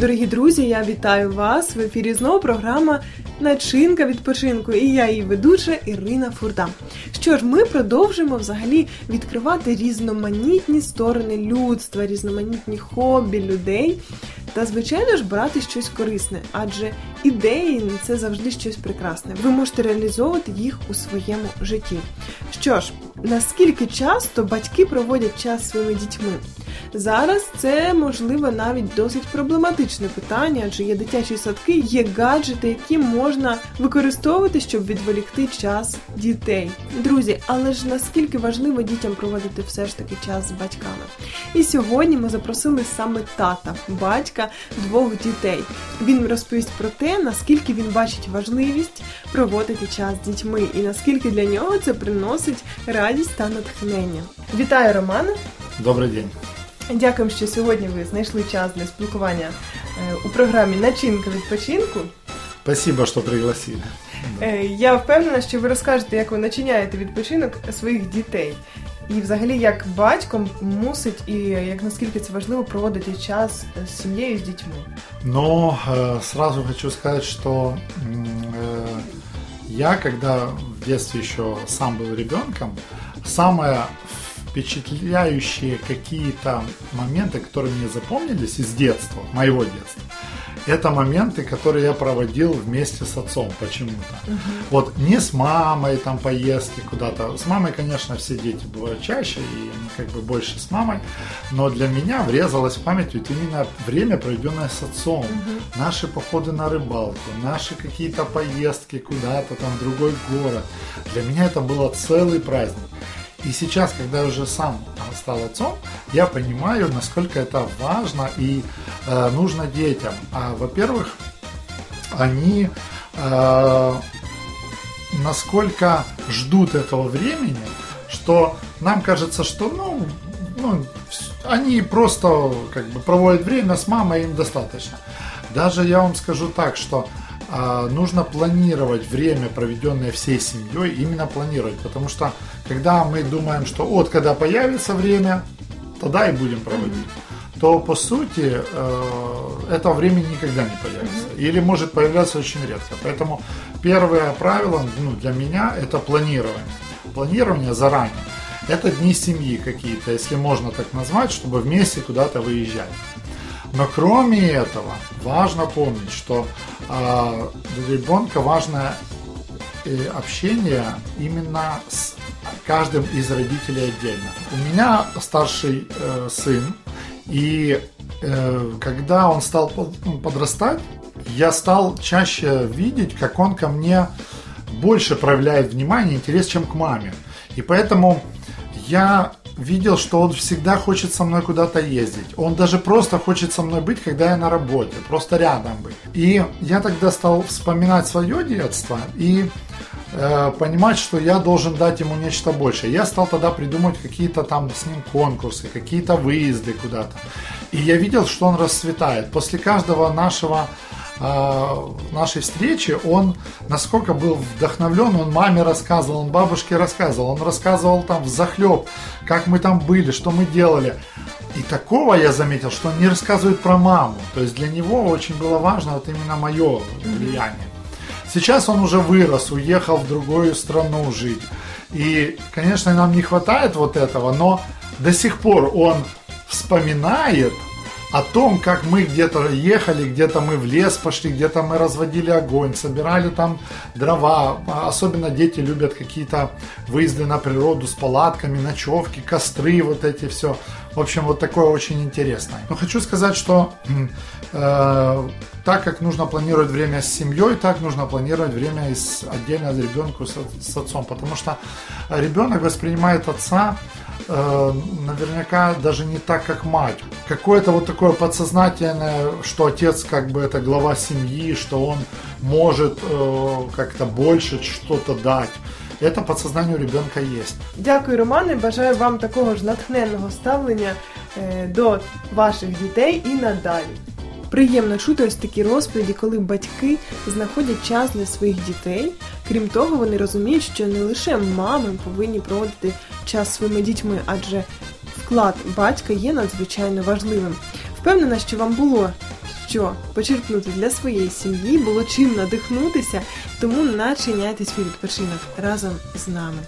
Дорогі друзі, я вітаю вас в ефірі знову програма Начинка відпочинку і я її ведуча Ірина Фурда. Що ж, ми продовжуємо взагалі відкривати різноманітні сторони людства, різноманітні хобі людей та, звичайно ж, брати щось корисне, адже ідеї це завжди щось прекрасне. Ви можете реалізовувати їх у своєму житті. Що ж, наскільки часто батьки проводять час своїми дітьми? Зараз це можливо навіть досить проблематичне питання, адже є дитячі садки, є гаджети, які можна використовувати, щоб відволікти час дітей. Друзі, але ж наскільки важливо дітям проводити все ж таки час з батьками? І сьогодні ми запросили саме тата, батька двох дітей. Він розповість про те, наскільки він бачить важливість проводити час з дітьми, і наскільки для нього це приносить радість та натхнення. Вітаю, Романе! Добрий день. Дякуємо, що сьогодні ви знайшли час для спілкування е, у програмі Начинка відпочинку. Спасибо, що пригласили. Е, Я впевнена, що ви розкажете, як ви начиняєте відпочинок своїх дітей. І взагалі, як батько мусить і як наскільки це важливо проводити час з сім'єю з дітьми. Но э, сразу хочу сказать, что э, я, когда в детстве еще сам был ребенком, самое впечатляющие какие-то моменты, которые мне запомнились из детства, моего детства, это моменты, которые я проводил вместе с отцом почему-то. Угу. Вот не с мамой там поездки куда-то. С мамой, конечно, все дети бывают чаще и как бы больше с мамой. Но для меня врезалось в память ведь именно время, проведенное с отцом. Угу. Наши походы на рыбалку, наши какие-то поездки куда-то там в другой город. Для меня это было целый праздник. И сейчас, когда уже сам стал отцом, я понимаю, насколько это важно и э, нужно детям. А, во-первых, они э, насколько ждут этого времени, что нам кажется, что ну, ну, они просто как бы проводят время с мамой, им достаточно. Даже я вам скажу так, что нужно планировать время, проведенное всей семьей, именно планировать, потому что когда мы думаем, что вот когда появится время, тогда и будем проводить, то по сути э, этого времени никогда не появится. Или может появляться очень редко. Поэтому первое правило ну, для меня это планирование. Планирование заранее. Это дни семьи какие-то, если можно так назвать, чтобы вместе куда-то выезжать. Но кроме этого, важно помнить, что э, для ребенка важно э, общение именно с каждым из родителей отдельно. У меня старший э, сын, и э, когда он стал ну, подрастать, я стал чаще видеть, как он ко мне больше проявляет внимание, интерес, чем к маме. И поэтому я видел, что он всегда хочет со мной куда-то ездить. Он даже просто хочет со мной быть, когда я на работе, просто рядом быть. И я тогда стал вспоминать свое детство и э, понимать, что я должен дать ему нечто большее. Я стал тогда придумывать какие-то там с ним конкурсы, какие-то выезды куда-то. И я видел, что он расцветает. После каждого нашего нашей встречи, он насколько был вдохновлен, он маме рассказывал, он бабушке рассказывал, он рассказывал там в захлеб, как мы там были, что мы делали. И такого я заметил, что он не рассказывает про маму. То есть для него очень было важно вот именно мое влияние. Сейчас он уже вырос, уехал в другую страну жить. И, конечно, нам не хватает вот этого, но до сих пор он вспоминает о том, как мы где-то ехали, где-то мы в лес пошли, где-то мы разводили огонь, собирали там дрова. Особенно дети любят какие-то выезды на природу с палатками, ночевки, костры, вот эти все. В общем, вот такое очень интересное. Но хочу сказать, что э, так как нужно планировать время с семьей, так нужно планировать время с, отдельно ребенку с, с отцом. Потому что ребенок воспринимает отца э, наверняка даже не так, как мать. Какое-то вот такое подсознательное, что отец как бы это глава семьи, что он может э, как-то больше что-то дать. Это подсознание у ребенка есть. Дякую, Романе. Бажаю вам такого ж натхненного ставлення е, до ваших дітей і надалі. Приємно чути ось такі розповіді, коли батьки знаходять час для своїх дітей. Крім того, вони розуміють, що не лише мами повинні проводити час своїми дітьми, адже вклад батька є надзвичайно важливим. Впевнена, що вам було що почерпнути для своєї сім'ї, було чим надихнутися, тому начиняйте свій відпочинок разом з нами.